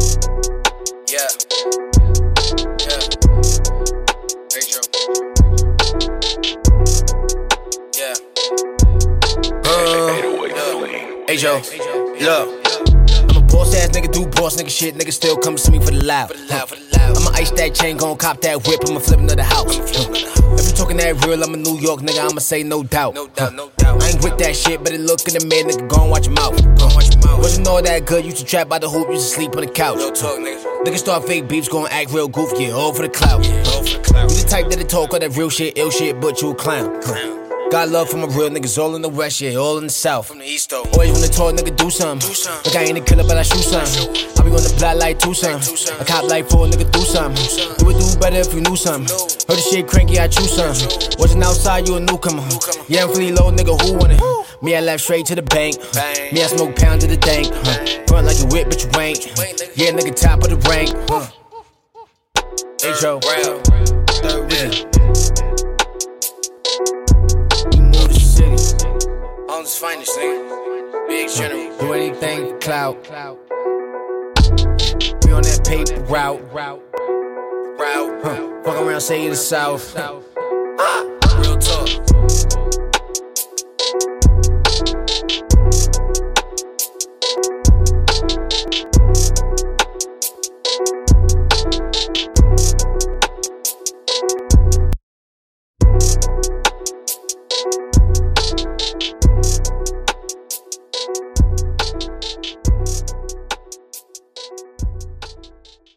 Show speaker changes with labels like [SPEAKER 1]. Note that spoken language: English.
[SPEAKER 1] Yeah. Yeah. Hey, Joe. Yeah. Uh, hey, Joe. Look. I'm a boss ass nigga, do boss nigga shit. Nigga still come to me for the loud. I'ma ice that chain, gon' cop that whip. I'ma flip another house. If you talking that real, I'm a New York nigga. I'ma say no doubt. No doubt, no doubt. I ain't with that shit, but it look in the mirror, nigga. Gon' watch your mouth. Gon' watch your mouth. Wasn't all that good. Used to trap by the hoop, used to sleep on the couch. No talk, nigga. Niggas start fake beefs, gon' act real goofy, yeah, all for the clout. Yeah, all for the clout. You the type that'll talk all that real shit, ill shit, but you a clown. Huh. Got love from a real niggas all in the west, yeah, all in the south. From the east though. Always wanna talk, nigga, do something. Do something. Look, I ain't a killer, but I shoot something. I be on the block like Tucson. I cop like four, nigga, do something. You would do better if you knew something. Heard the shit cranky, I choose something. Wasn't outside, you a newcomer. Yeah, I'm fully low, nigga, who want it? Me, I left straight to the bank. Me, I smoke pounds to the dank. Huh. Run like you whip, but you ain't. Yeah, nigga, top of the rank. Huh. Intro. Third wheel. We move the city. On this finest, nigga. Big general. Do anything for clout. We on that paper route. Route. Huh. Fuck around, say you the South.